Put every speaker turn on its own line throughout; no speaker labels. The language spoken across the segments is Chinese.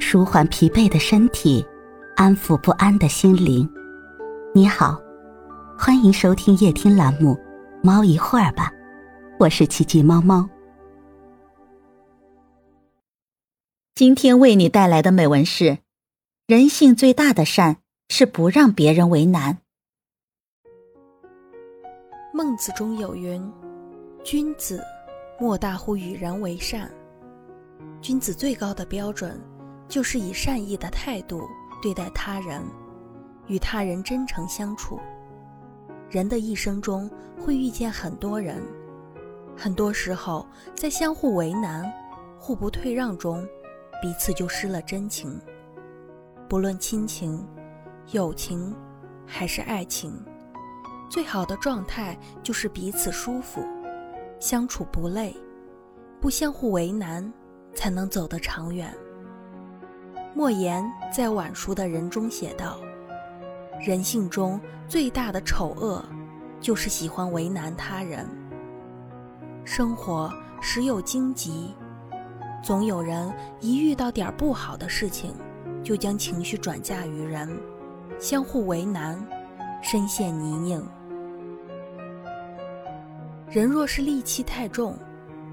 舒缓疲惫的身体，安抚不安的心灵。你好，欢迎收听夜听栏目《猫一会儿吧》，我是奇迹猫猫。今天为你带来的美文是：人性最大的善是不让别人为难。
孟子中有云：“君子莫大乎与人为善。”君子最高的标准，就是以善意的态度对待他人，与他人真诚相处。人的一生中会遇见很多人，很多时候在相互为难、互不退让中，彼此就失了真情。不论亲情、友情，还是爱情，最好的状态就是彼此舒服，相处不累，不相互为难。才能走得长远。莫言在晚熟的人中写道：“人性中最大的丑恶，就是喜欢为难他人。生活时有荆棘，总有人一遇到点不好的事情，就将情绪转嫁于人，相互为难，深陷泥泞。人若是戾气太重，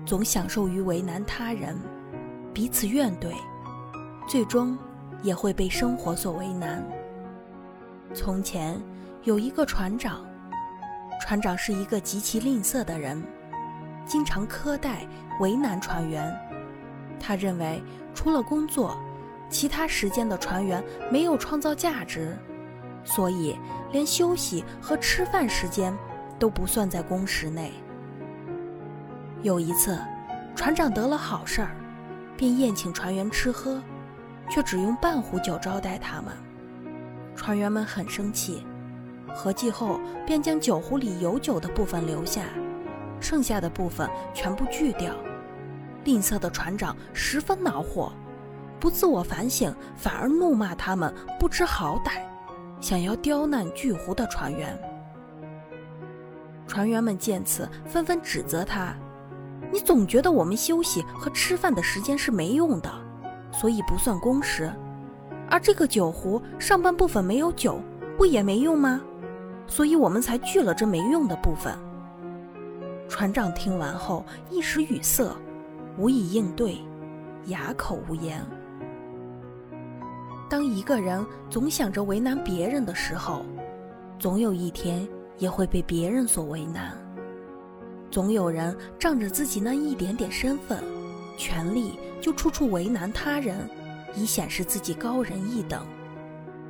总享受于为难他人。”彼此怨怼，最终也会被生活所为难。从前有一个船长，船长是一个极其吝啬的人，经常苛待为难船员。他认为除了工作，其他时间的船员没有创造价值，所以连休息和吃饭时间都不算在工时内。有一次，船长得了好事儿。便宴请船员吃喝，却只用半壶酒招待他们。船员们很生气，合计后便将酒壶里有酒的部分留下，剩下的部分全部拒掉。吝啬的船长十分恼火，不自我反省，反而怒骂他们不知好歹，想要刁难拒壶的船员。船员们见此，纷纷指责他。你总觉得我们休息和吃饭的时间是没用的，所以不算工时。而这个酒壶上半部分没有酒，不也没用吗？所以我们才锯了这没用的部分。船长听完后一时语塞，无以应对，哑口无言。当一个人总想着为难别人的时候，总有一天也会被别人所为难。总有人仗着自己那一点点身份、权力，就处处为难他人，以显示自己高人一等。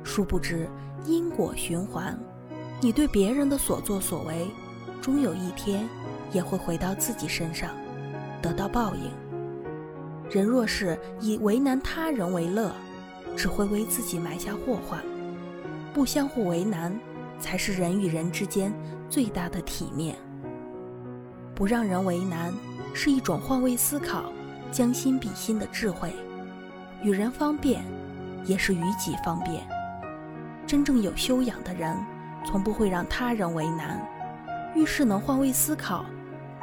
殊不知因果循环，你对别人的所作所为，终有一天也会回到自己身上，得到报应。人若是以为难他人为乐，只会为自己埋下祸患。不相互为难，才是人与人之间最大的体面。不让人为难，是一种换位思考、将心比心的智慧。与人方便，也是与己方便。真正有修养的人，从不会让他人为难。遇事能换位思考，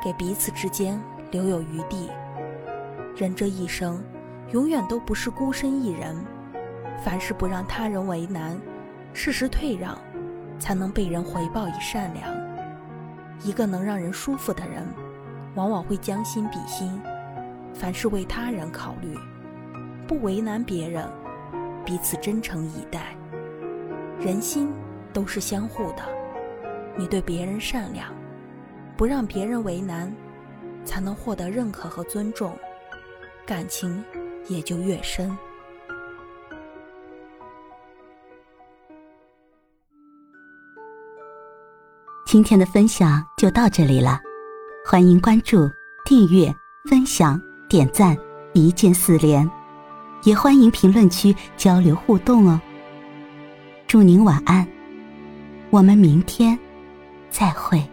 给彼此之间留有余地。人这一生，永远都不是孤身一人。凡事不让他人为难，适时退让，才能被人回报以善良。一个能让人舒服的人，往往会将心比心，凡事为他人考虑，不为难别人，彼此真诚以待。人心都是相互的，你对别人善良，不让别人为难，才能获得认可和尊重，感情也就越深。
今天的分享就到这里了，欢迎关注、订阅、分享、点赞，一键四连，也欢迎评论区交流互动哦。祝您晚安，我们明天再会。